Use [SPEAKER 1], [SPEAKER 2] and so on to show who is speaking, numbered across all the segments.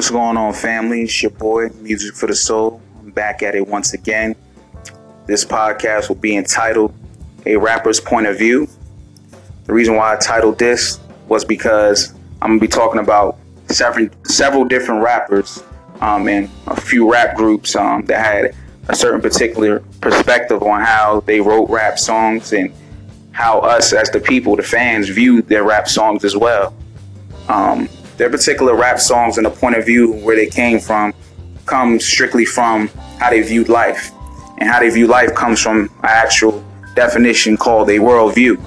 [SPEAKER 1] What's going on, family? It's your boy, Music for the Soul. I'm back at it once again. This podcast will be entitled A Rapper's Point of View. The reason why I titled this was because I'm going to be talking about several, several different rappers um, and a few rap groups um, that had a certain particular perspective on how they wrote rap songs and how us as the people, the fans, viewed their rap songs as well. Um, their particular rap songs and the point of view where they came from comes strictly from how they viewed life. And how they view life comes from an actual definition called a worldview.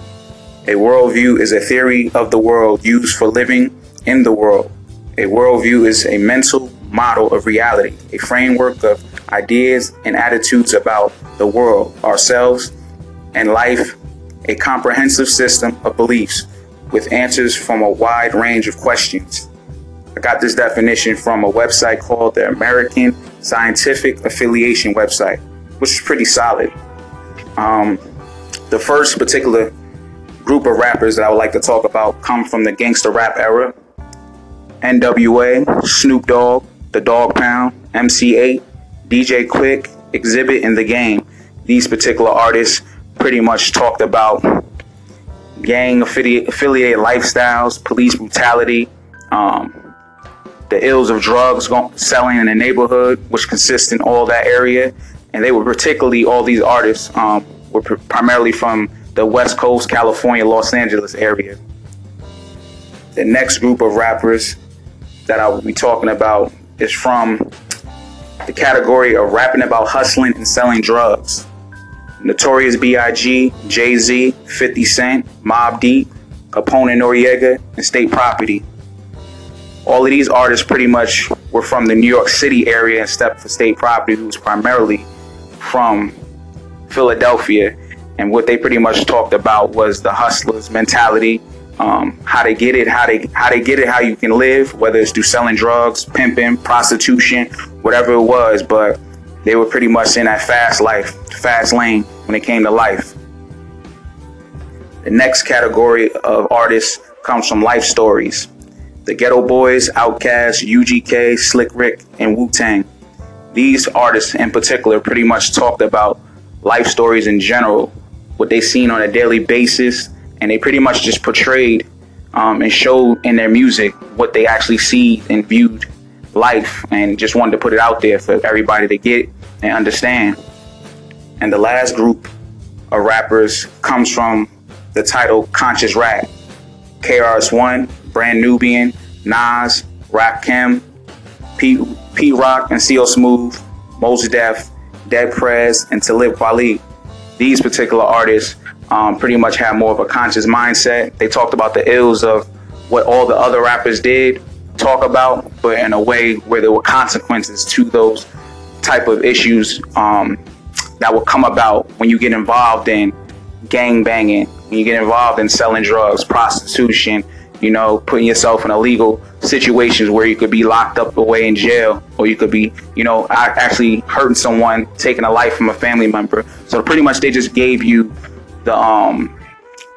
[SPEAKER 1] A worldview is a theory of the world used for living in the world. A worldview is a mental model of reality, a framework of ideas and attitudes about the world, ourselves, and life, a comprehensive system of beliefs with answers from a wide range of questions. I got this definition from a website called the American Scientific Affiliation website, which is pretty solid. Um, the first particular group of rappers that I would like to talk about come from the gangster rap era. NWA, Snoop Dogg, The Dogg Pound, MC Eiht, DJ Quik, Xzibit, in The Game. These particular artists pretty much talked about gang affiliated lifestyles, police brutality, um, the ills of drugs selling in the neighborhood, which consists in all that area. And they were particularly, all these artists um, were pr- primarily from the West Coast, California, Los Angeles area. The next group of rappers that I will be talking about is from the category of rapping about hustling and selling drugs. Notorious B.I.G., Jay Z, 50 Cent, Mobb Deep, Capone Noreaga, and State Property. All of these artists pretty much were from the New York City area, except for State Property, who's primarily from Philadelphia. And what they pretty much talked about was the hustlers mentality, um, how to get it, how they how they get it, how you can live, whether it's through selling drugs, pimping, prostitution, whatever it was. But they were pretty much in that fast life, fast lane when it came to life. The next category of artists comes from life stories. The Geto Boys, Outkast, UGK, Slick Rick, and Wu Tang. These artists in particular pretty much talked about life stories in general, what they seen on a daily basis, and they pretty much just portrayed um, and showed in their music what they actually see and viewed life and just wanted to put it out there for everybody to get and understand. And the last group of rappers comes from the title Conscious Rap. KRS-One, Brand Nubian, Nas, Rakim, Pete, Pete Rock and CL Smooth, Mos Def, Dead Prez, and Talib Kweli. These particular artists um, pretty much have more of a conscious mindset. They talked about the ills of what all the other rappers did talk about, but in a way where there were consequences to those type of issues um, that will come about when you get involved in gang banging, when you get involved in selling drugs, prostitution, you know, putting yourself in illegal situations where you could be locked up away in jail, or you could be, you know, actually hurting someone, taking a life from a family member. So pretty much they just gave you the um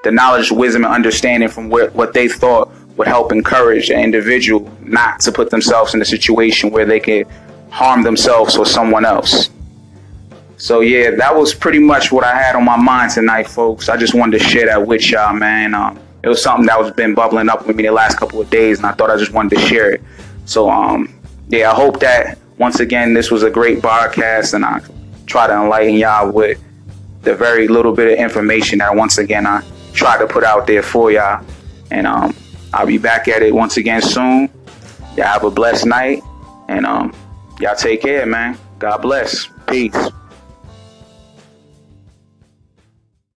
[SPEAKER 1] the knowledge, wisdom, and understanding from what what they thought would help encourage an individual not to put themselves in a situation where they could harm themselves or someone else. So yeah, that was pretty much what I had on my mind tonight, folks. I just wanted to share that with y'all, man. Um, it was something that was been bubbling up with me the last couple of days, and I thought I just wanted to share it. So um, yeah, I hope that once again this was a great broadcast, and I try to enlighten y'all with the very little bit of information that once again I try to put out there for y'all. And um, I'll be back at it once again soon. Y'all have a blessed night, and um, y'all take care, man. God bless. Peace.